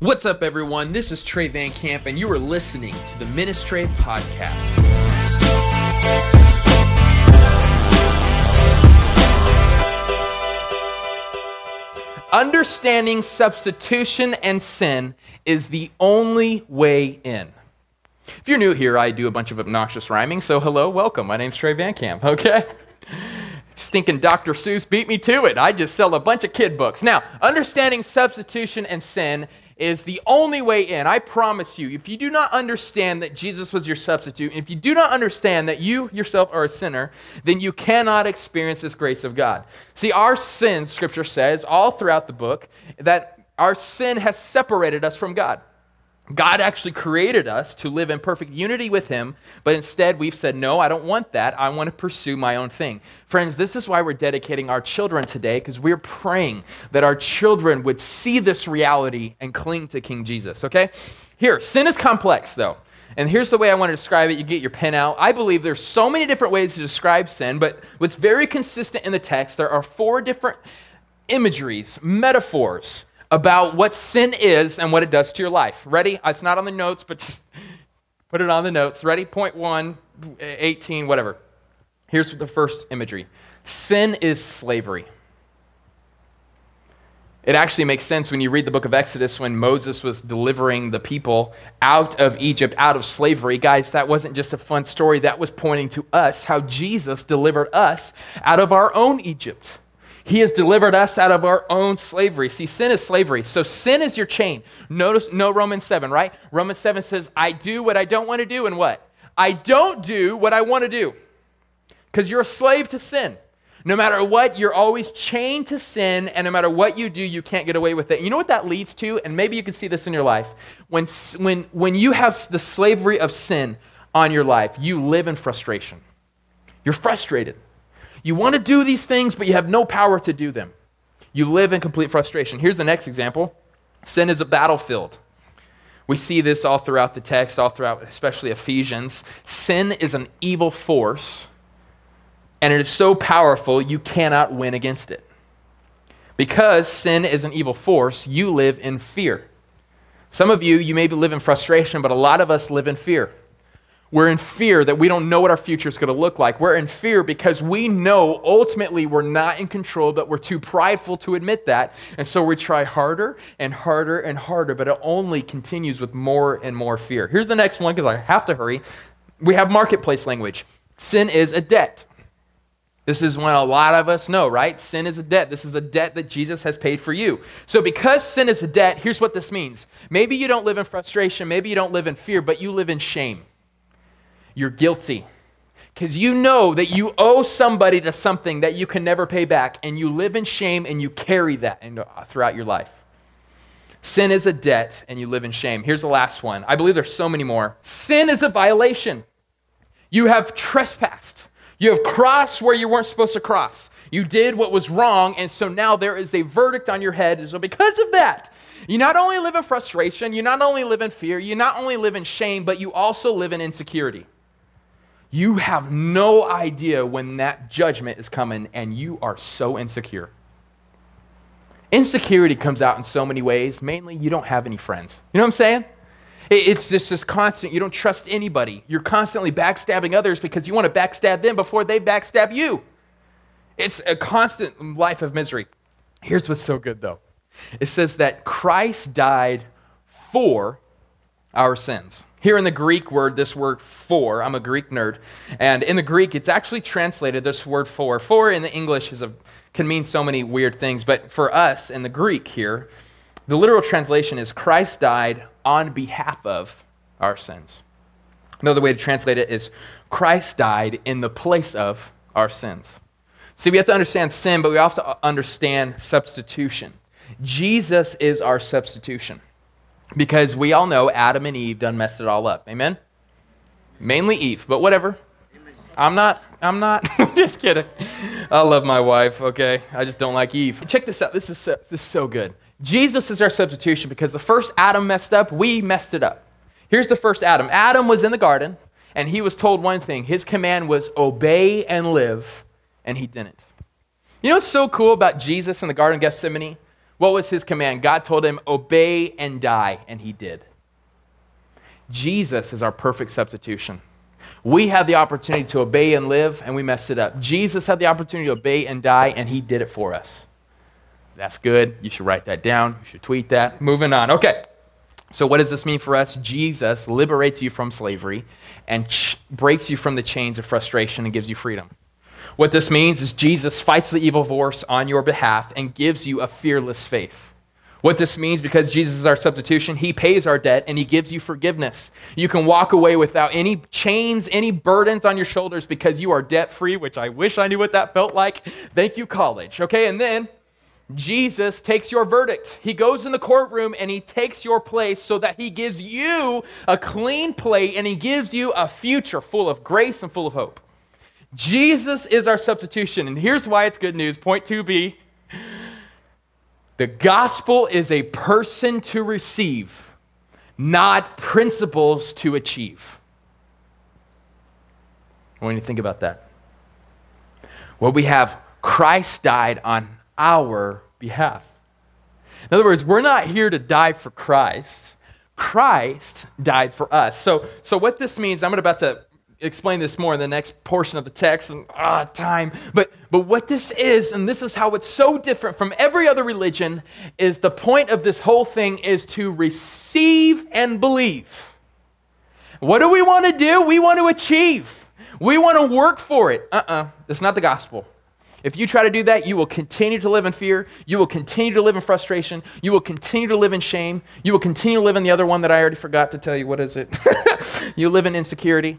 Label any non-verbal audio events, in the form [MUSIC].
What's up, everyone? This is Trey Van Camp, and you are listening to the Ministry Podcast. Understanding substitution and sin is the only way in. If you're new here, I do a bunch of obnoxious rhyming, so hello, welcome. My name's Trey Van Camp, okay? [LAUGHS] Stinking Dr. Seuss beat me to it. I just sell a bunch of kid books. Now, understanding substitution and sin is the only way in. I promise you, if you do not understand that Jesus was your substitute, if you do not understand that you yourself are a sinner, then you cannot experience this grace of God. See, our sin, Scripture says, all throughout the book, that our sin has separated us from God. God actually created us to live in perfect unity with Him, but instead we've said, No, I don't want that. I want to pursue my own thing. Friends, this is why we're dedicating our children today, because we're praying that our children would see this reality and cling to King Jesus, okay? Here, sin is complex, though. And here's the way I want to describe it. You get your pen out. I believe there's so many different ways to describe sin, but what's very consistent in the text, there are four different imageries, metaphors about what sin is and what it does to your life. Ready? Uh, it's not on the notes, but just [LAUGHS] put it on the notes. Ready? Point one, eh, 18, whatever. Here's the first imagery sin is slavery. It actually makes sense when you read the book of Exodus when Moses was delivering the people out of Egypt, out of slavery. Guys, that wasn't just a fun story. That was pointing to us how Jesus delivered us out of our own Egypt. He has delivered us out of our own slavery. See, sin is slavery. So sin is your chain. Notice, no Romans 7, right? Romans 7 says, I do what I don't want to do, and what? I don't do what I want to do. Because you're a slave to sin. No matter what, you're always chained to sin, and no matter what you do, you can't get away with it. You know what that leads to? And maybe you can see this in your life. When, when, when you have the slavery of sin on your life, you live in frustration. You're frustrated. You want to do these things, but you have no power to do them. You live in complete frustration. Here's the next example sin is a battlefield. We see this all throughout the text, all throughout, especially Ephesians. Sin is an evil force, and it is so powerful you cannot win against it. Because sin is an evil force, you live in fear. Some of you, you maybe live in frustration, but a lot of us live in fear. We're in fear that we don't know what our future is going to look like. We're in fear because we know ultimately we're not in control, but we're too prideful to admit that. And so we try harder and harder and harder, but it only continues with more and more fear. Here's the next one because I have to hurry. We have marketplace language. Sin is a debt. This is when a lot of us know, right? Sin is a debt. This is a debt that Jesus has paid for you. So, because sin is a debt, here's what this means. Maybe you don't live in frustration, maybe you don't live in fear, but you live in shame you're guilty. Because you know that you owe somebody to something that you can never pay back, and you live in shame and you carry that uh, throughout your life. Sin is a debt, and you live in shame. Here's the last one. I believe there's so many more. Sin is a violation. You have trespassed. You have crossed where you weren't supposed to cross. You did what was wrong, and so now there is a verdict on your head. And so, because of that, you not only live in frustration, you not only live in fear, you not only live in shame, but you also live in insecurity. You have no idea when that judgment is coming, and you are so insecure. Insecurity comes out in so many ways. Mainly, you don't have any friends. You know what I'm saying? It's just this constant, you don't trust anybody. You're constantly backstabbing others because you want to backstab them before they backstab you. It's a constant life of misery. Here's what's so good, though it says that Christ died for our sins. Here in the Greek word, this word for, I'm a Greek nerd, and in the Greek, it's actually translated this word for. For in the English is a, can mean so many weird things, but for us in the Greek here, the literal translation is Christ died on behalf of our sins. Another way to translate it is Christ died in the place of our sins. See, we have to understand sin, but we to understand substitution. Jesus is our substitution. Because we all know Adam and Eve done messed it all up. Amen? Mainly Eve, but whatever. I'm not, I'm not, [LAUGHS] just kidding. I love my wife, okay? I just don't like Eve. Check this out. This is so, this is so good. Jesus is our substitution because the first Adam messed up, we messed it up. Here's the first Adam. Adam was in the garden, and he was told one thing. His command was obey and live, and he didn't. You know what's so cool about Jesus in the Garden of Gethsemane? What was his command? God told him, Obey and die, and he did. Jesus is our perfect substitution. We had the opportunity to obey and live, and we messed it up. Jesus had the opportunity to obey and die, and he did it for us. That's good. You should write that down. You should tweet that. Moving on. Okay. So, what does this mean for us? Jesus liberates you from slavery and ch- breaks you from the chains of frustration and gives you freedom. What this means is Jesus fights the evil force on your behalf and gives you a fearless faith. What this means, because Jesus is our substitution, he pays our debt and he gives you forgiveness. You can walk away without any chains, any burdens on your shoulders because you are debt free, which I wish I knew what that felt like. Thank you, college. Okay, and then Jesus takes your verdict. He goes in the courtroom and he takes your place so that he gives you a clean plate and he gives you a future full of grace and full of hope. Jesus is our substitution, and here's why it's good news. Point 2b the gospel is a person to receive, not principles to achieve. When you to think about that, well, we have Christ died on our behalf. In other words, we're not here to die for Christ. Christ died for us. So, so what this means, I'm about to explain this more in the next portion of the text and ah time but but what this is and this is how it's so different from every other religion is the point of this whole thing is to receive and believe what do we want to do we want to achieve we want to work for it uh-uh it's not the gospel if you try to do that, you will continue to live in fear. You will continue to live in frustration. You will continue to live in shame. You will continue to live in the other one that I already forgot to tell you. What is it? [LAUGHS] you live in insecurity.